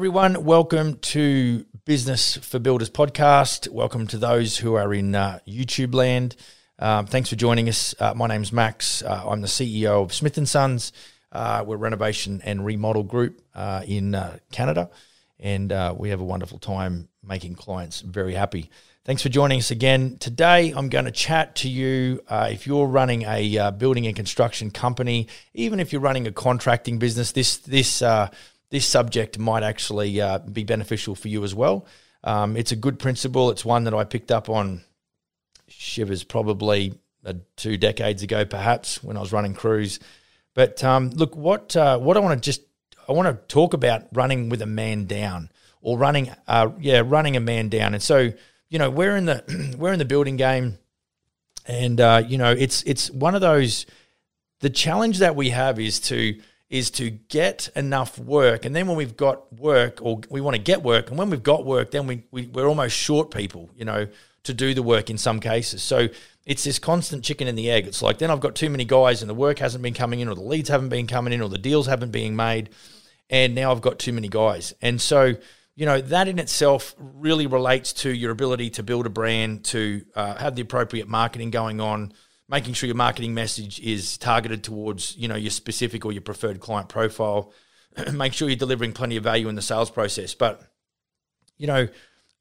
everyone. Welcome to Business for Builders podcast. Welcome to those who are in uh, YouTube land. Um, thanks for joining us. Uh, my name's Max. Uh, I'm the CEO of Smith and Sons. Uh, we're a renovation and remodel group uh, in uh, Canada, and we have a wonderful time making clients very happy. Thanks for joining us again. Today, I'm going to chat to you if you're running a building and construction company, even if you're running a contracting business. This this this subject might actually uh, be beneficial for you as well. Um, it's a good principle. It's one that I picked up on shivers probably uh, two decades ago, perhaps when I was running crews. But um, look, what uh, what I want to just I want to talk about running with a man down or running, uh, yeah, running a man down. And so you know we're in the we're in the building game, and uh, you know it's it's one of those. The challenge that we have is to is to get enough work. And then when we've got work, or we want to get work, and when we've got work, then we, we, we're almost short people, you know, to do the work in some cases. So it's this constant chicken and the egg. It's like then I've got too many guys and the work hasn't been coming in, or the leads haven't been coming in, or the deals haven't been made. And now I've got too many guys. And so, you know, that in itself really relates to your ability to build a brand, to uh, have the appropriate marketing going on, making sure your marketing message is targeted towards you know your specific or your preferred client profile. Make sure you're delivering plenty of value in the sales process. But you know,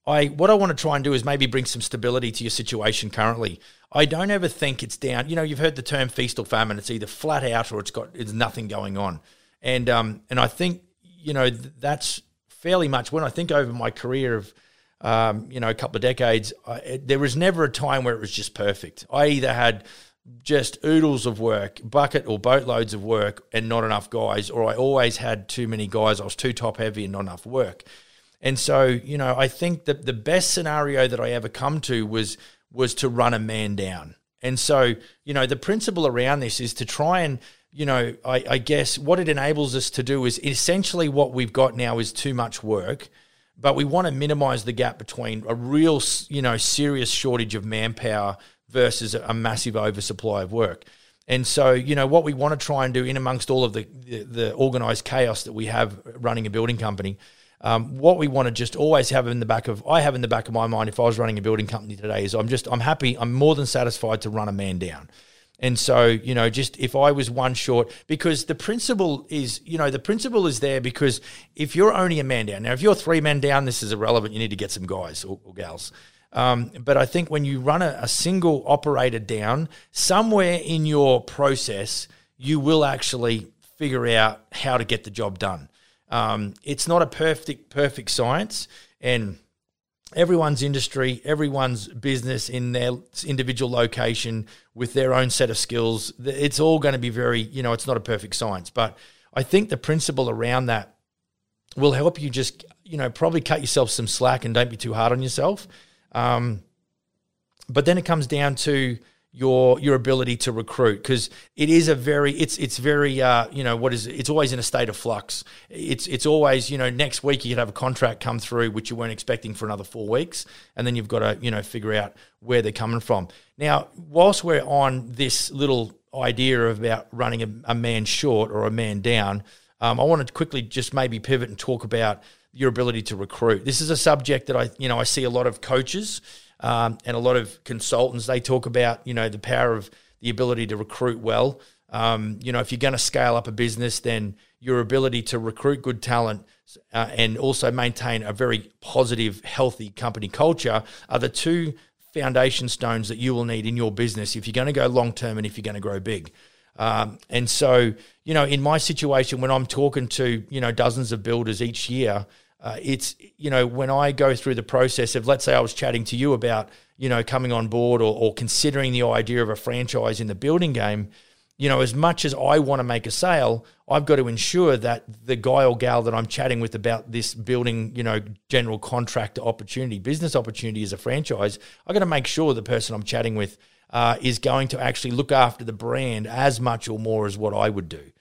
I what I want to try and do is maybe bring some stability to your situation currently. I don't ever think it's down. You know, you've heard the term feast or famine. It's either flat out or it's got it's nothing going on. And um and I think you know that's fairly much when I think over my career of um, you know, a couple of decades, I, there was never a time where it was just perfect. I either had just oodles of work, bucket or boatloads of work, and not enough guys, or I always had too many guys. I was too top heavy and not enough work. And so, you know, I think that the best scenario that I ever come to was was to run a man down. And so, you know, the principle around this is to try and, you know, I, I guess what it enables us to do is essentially what we've got now is too much work but we want to minimize the gap between a real, you know, serious shortage of manpower versus a massive oversupply of work. And so, you know, what we want to try and do in amongst all of the, the, the organized chaos that we have running a building company, um, what we want to just always have in the back of, I have in the back of my mind if I was running a building company today is I'm just, I'm happy, I'm more than satisfied to run a man down. And so, you know, just if I was one short, because the principle is, you know, the principle is there because if you're only a man down, now if you're three men down, this is irrelevant. You need to get some guys or, or gals. Um, but I think when you run a, a single operator down, somewhere in your process, you will actually figure out how to get the job done. Um, it's not a perfect perfect science, and everyone's industry, everyone's business in their individual location with their own set of skills. It's all going to be very, you know, it's not a perfect science, but I think the principle around that will help you just, you know, probably cut yourself some slack and don't be too hard on yourself. Um, but then it comes down to your your ability to recruit because it is a very it's it's very uh, you know what is it? it's always in a state of flux. It's it's always you know next week you could have a contract come through which you weren't expecting for another four weeks, and then you've got to you know figure out where they're coming from. Now, whilst we're on this little idea about running a, a man short or a man down, um, I want to quickly just maybe pivot and talk about your ability to recruit. This is a subject that I you know I see a lot of coaches um, and a lot of consultants they talk about you know the power of the ability to recruit well. Um, you know, if you're going to scale up a business, then your ability to recruit good talent uh, and also maintain a very positive, healthy company culture are the two foundation stones that you will need in your business if you're going to go long term and if you're going to grow big. Um, and so, you know, in my situation, when I'm talking to you know dozens of builders each year, uh, it's you know when I go through the process of let's say I was chatting to you about you know coming on board or, or considering the idea of a franchise in the building game, you know as much as I want to make a sale, I've got to ensure that the guy or gal that I'm chatting with about this building you know general contractor opportunity, business opportunity as a franchise, I've got to make sure the person I'm chatting with uh, is going to actually look after the brand as much or more as what I would do.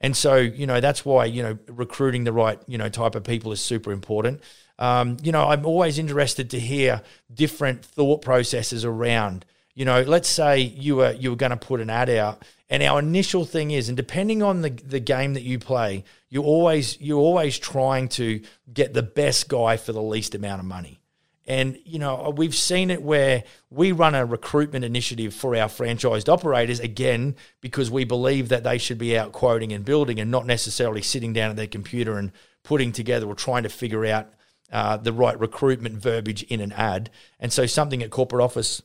And so, you know, that's why, you know, recruiting the right, you know, type of people is super important. Um, you know, I'm always interested to hear different thought processes around, You know, let's say you were you were going to put an ad out, and our initial thing is, and depending on the the game that you play, you always you're always trying to get the best guy for the least amount of money. And, you know, we've seen it where we run a recruitment initiative for our franchised operators, again, because we believe that they should be out quoting and building and not necessarily sitting down at their computer and putting together or trying to figure out uh, the right recruitment verbiage in an ad. And so, something at corporate office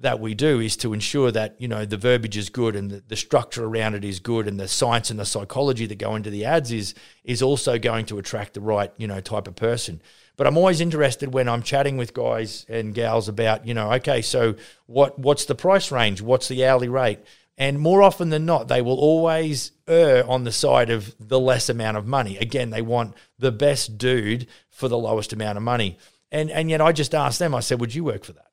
that we do is to ensure that you know the verbiage is good and the, the, structure around it is good and the science and the psychology that go into the ads is is also going to attract the right you know type of person but I'm always interested when I'm chatting with guys and gals about, you know, okay, so what what's the price range? What's the hourly rate? And more often than not, they will always err on the side of the less amount of money. Again, they want the best dude for the lowest amount of money. And and yet I just asked them, I said, Would you work for that?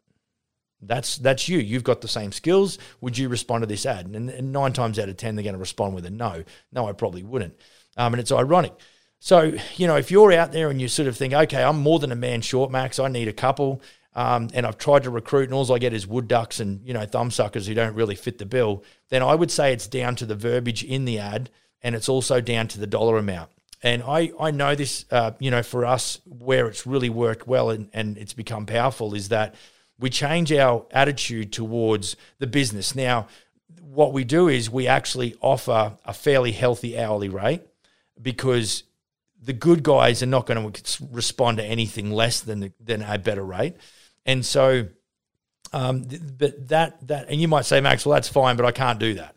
That's that's you. You've got the same skills. Would you respond to this ad? And, and nine times out of ten, they're going to respond with a no. No, I probably wouldn't. Um, and it's ironic so, you know, if you're out there and you sort of think, okay, I'm more than a man short, Max, I need a couple, um, and I've tried to recruit and all I get is wood ducks and, you know, thumbsuckers who don't really fit the bill, then I would say it's down to the verbiage in the ad and it's also down to the dollar amount. And I, I know this, uh, you know, for us, where it's really worked well and, and it's become powerful is that we change our attitude towards the business. Now, what we do is we actually offer a fairly healthy hourly rate because the good guys are not going to respond to anything less than than a better rate, and so, um, but that that and you might say, Max, well, that's fine, but I can't do that.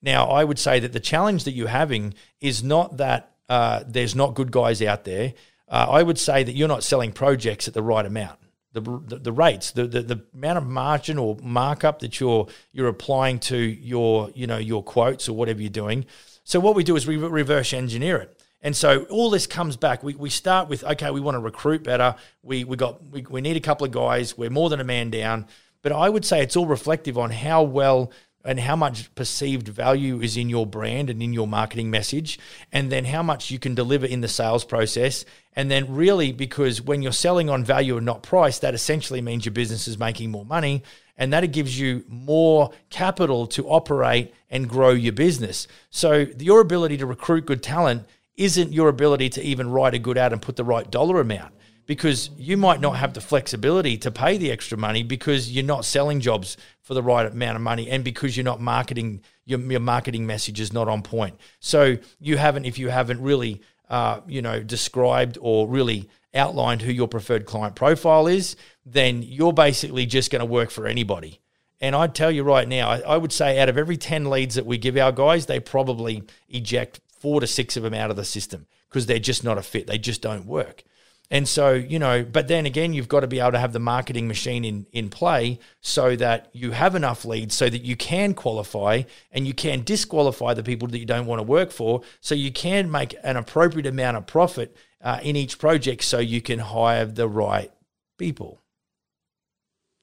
Now, I would say that the challenge that you're having is not that uh, there's not good guys out there. Uh, I would say that you're not selling projects at the right amount. The, the, the rates, the, the, the amount of margin or markup that you're you're applying to your you know your quotes or whatever you're doing. So what we do is we reverse engineer it. And so all this comes back. We, we start with okay, we want to recruit better. We we got we, we need a couple of guys. We're more than a man down. But I would say it's all reflective on how well and how much perceived value is in your brand and in your marketing message, and then how much you can deliver in the sales process. And then, really, because when you're selling on value and not price, that essentially means your business is making more money, and that gives you more capital to operate and grow your business. So, your ability to recruit good talent isn't your ability to even write a good ad and put the right dollar amount because you might not have the flexibility to pay the extra money because you're not selling jobs for the right amount of money and because you're not marketing your, your marketing message is not on point so you haven't if you haven't really uh, you know described or really outlined who your preferred client profile is then you're basically just going to work for anybody and I'd tell you right now, I, I would say out of every 10 leads that we give our guys, they probably eject four to six of them out of the system because they're just not a fit. They just don't work. And so, you know, but then again, you've got to be able to have the marketing machine in, in play so that you have enough leads so that you can qualify and you can disqualify the people that you don't want to work for. So you can make an appropriate amount of profit uh, in each project so you can hire the right people.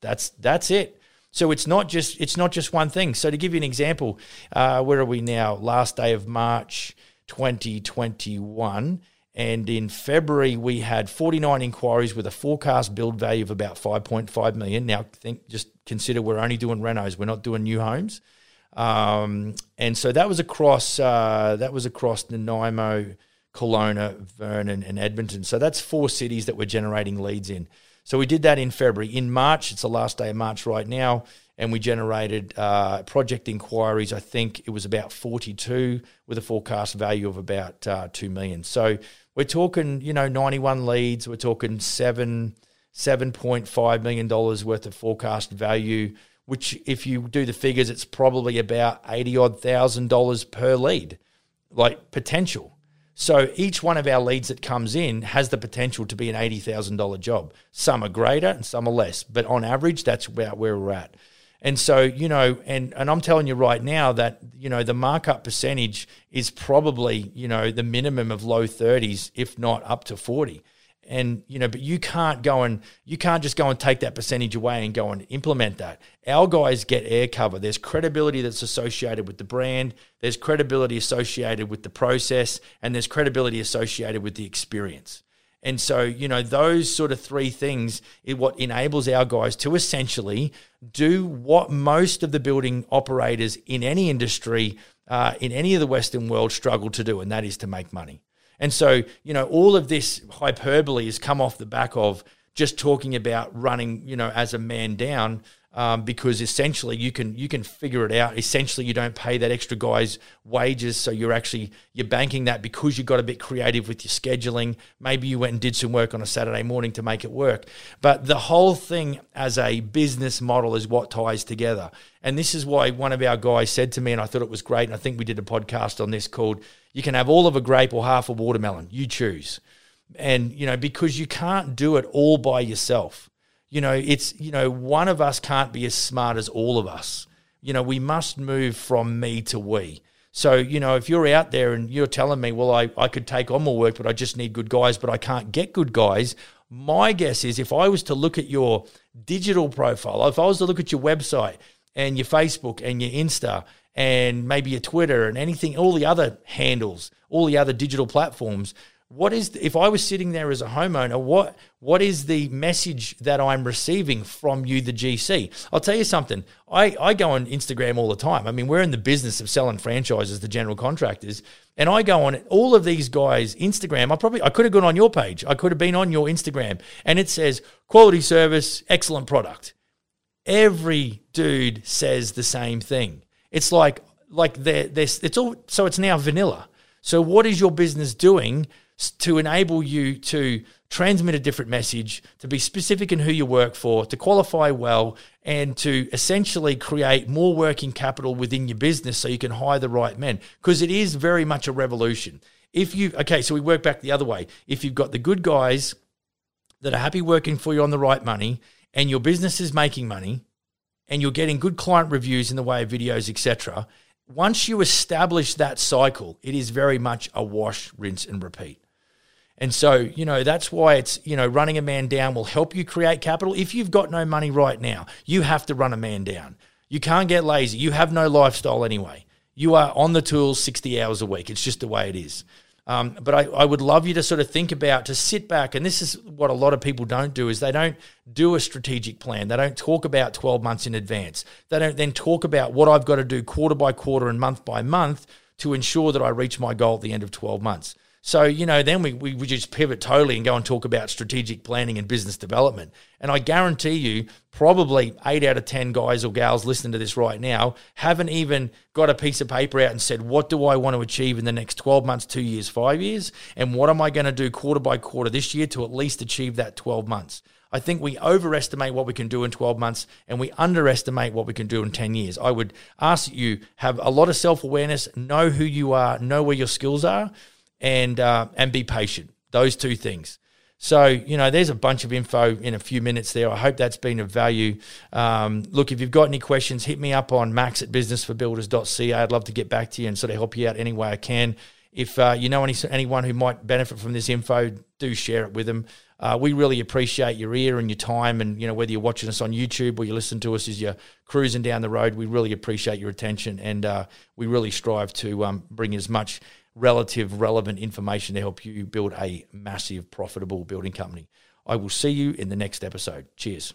That's that's it. So it's not just it's not just one thing. So to give you an example, uh, where are we now? Last day of March 2021. And in February, we had 49 inquiries with a forecast build value of about 5.5 million. Now, think just consider we're only doing renos; we're not doing new homes. Um, and so that was across uh, that was across Nanaimo, Kelowna, Vernon, and Edmonton. So that's four cities that we're generating leads in. So we did that in February. In March, it's the last day of March right now, and we generated uh, project inquiries. I think it was about 42 with a forecast value of about uh, 2 million. So we're talking, you know, 91 leads. We're talking seven, $7.5 million worth of forecast value, which if you do the figures, it's probably about 80 odd thousand dollars per lead, like potential. So each one of our leads that comes in has the potential to be an $80,000 job. Some are greater and some are less, but on average, that's about where we're at. And so, you know, and, and I'm telling you right now that, you know, the markup percentage is probably, you know, the minimum of low 30s, if not up to 40 and you know but you can't go and you can't just go and take that percentage away and go and implement that. Our guys get air cover. There's credibility that's associated with the brand. There's credibility associated with the process. And there's credibility associated with the experience And so, you know, those sort of three things is what enables our guys to essentially do what most of the building operators in any industry, uh, in any of the Western world, struggle to do, and that is to make money. And so, you know, all of this hyperbole has come off the back of just talking about running, you know, as a man down um, because essentially you can you can figure it out. Essentially, you don't pay that extra guy's wages, so you're actually you're banking that because you got a bit creative with your scheduling. Maybe you went and did some work on a Saturday morning to make it work. But the whole thing as a business model is what ties together. And this is why one of our guys said to me, and I thought it was great. And I think we did a podcast on this called "You can have all of a grape or half a watermelon. You choose." And you know because you can't do it all by yourself you know, it's, you know, one of us can't be as smart as all of us. You know, we must move from me to we. So, you know, if you're out there and you're telling me, well, I, I could take on more work, but I just need good guys, but I can't get good guys, my guess is if I was to look at your digital profile, if I was to look at your website and your Facebook and your Insta and maybe your Twitter and anything, all the other handles, all the other digital platforms, what is the, if I was sitting there as a homeowner, what what is the message that I'm receiving from you, the GC? I'll tell you something. I, I go on Instagram all the time. I mean, we're in the business of selling franchises to general contractors, and I go on all of these guys' Instagram. I probably I could have gone on your page. I could have been on your Instagram, and it says quality service, excellent product. Every dude says the same thing. It's like like they're, they're it's all so it's now vanilla. So what is your business doing? To enable you to transmit a different message, to be specific in who you work for, to qualify well, and to essentially create more working capital within your business so you can hire the right men. Because it is very much a revolution. If you, okay, so we work back the other way. If you've got the good guys that are happy working for you on the right money, and your business is making money, and you're getting good client reviews in the way of videos, etc., once you establish that cycle, it is very much a wash, rinse, and repeat. And so, you know, that's why it's, you know, running a man down will help you create capital. If you've got no money right now, you have to run a man down. You can't get lazy. You have no lifestyle anyway. You are on the tools 60 hours a week. It's just the way it is. Um, but I, I would love you to sort of think about, to sit back, and this is what a lot of people don't do, is they don't do a strategic plan. They don't talk about 12 months in advance. They don't then talk about what I've got to do quarter by quarter and month by month to ensure that I reach my goal at the end of 12 months. So, you know, then we, we, we just pivot totally and go and talk about strategic planning and business development. And I guarantee you, probably eight out of 10 guys or gals listening to this right now haven't even got a piece of paper out and said, what do I want to achieve in the next 12 months, two years, five years? And what am I going to do quarter by quarter this year to at least achieve that 12 months? I think we overestimate what we can do in 12 months and we underestimate what we can do in 10 years. I would ask you have a lot of self awareness, know who you are, know where your skills are and uh, and be patient. Those two things. So, you know, there's a bunch of info in a few minutes there. I hope that's been of value. Um, look, if you've got any questions, hit me up on max at businessforbuilders.ca. I'd love to get back to you and sort of help you out any way I can. If uh, you know any, anyone who might benefit from this info, do share it with them. Uh, we really appreciate your ear and your time, and you know whether you're watching us on YouTube or you listen to us as you're cruising down the road. We really appreciate your attention, and uh, we really strive to um, bring as much relative relevant information to help you build a massive profitable building company. I will see you in the next episode. Cheers.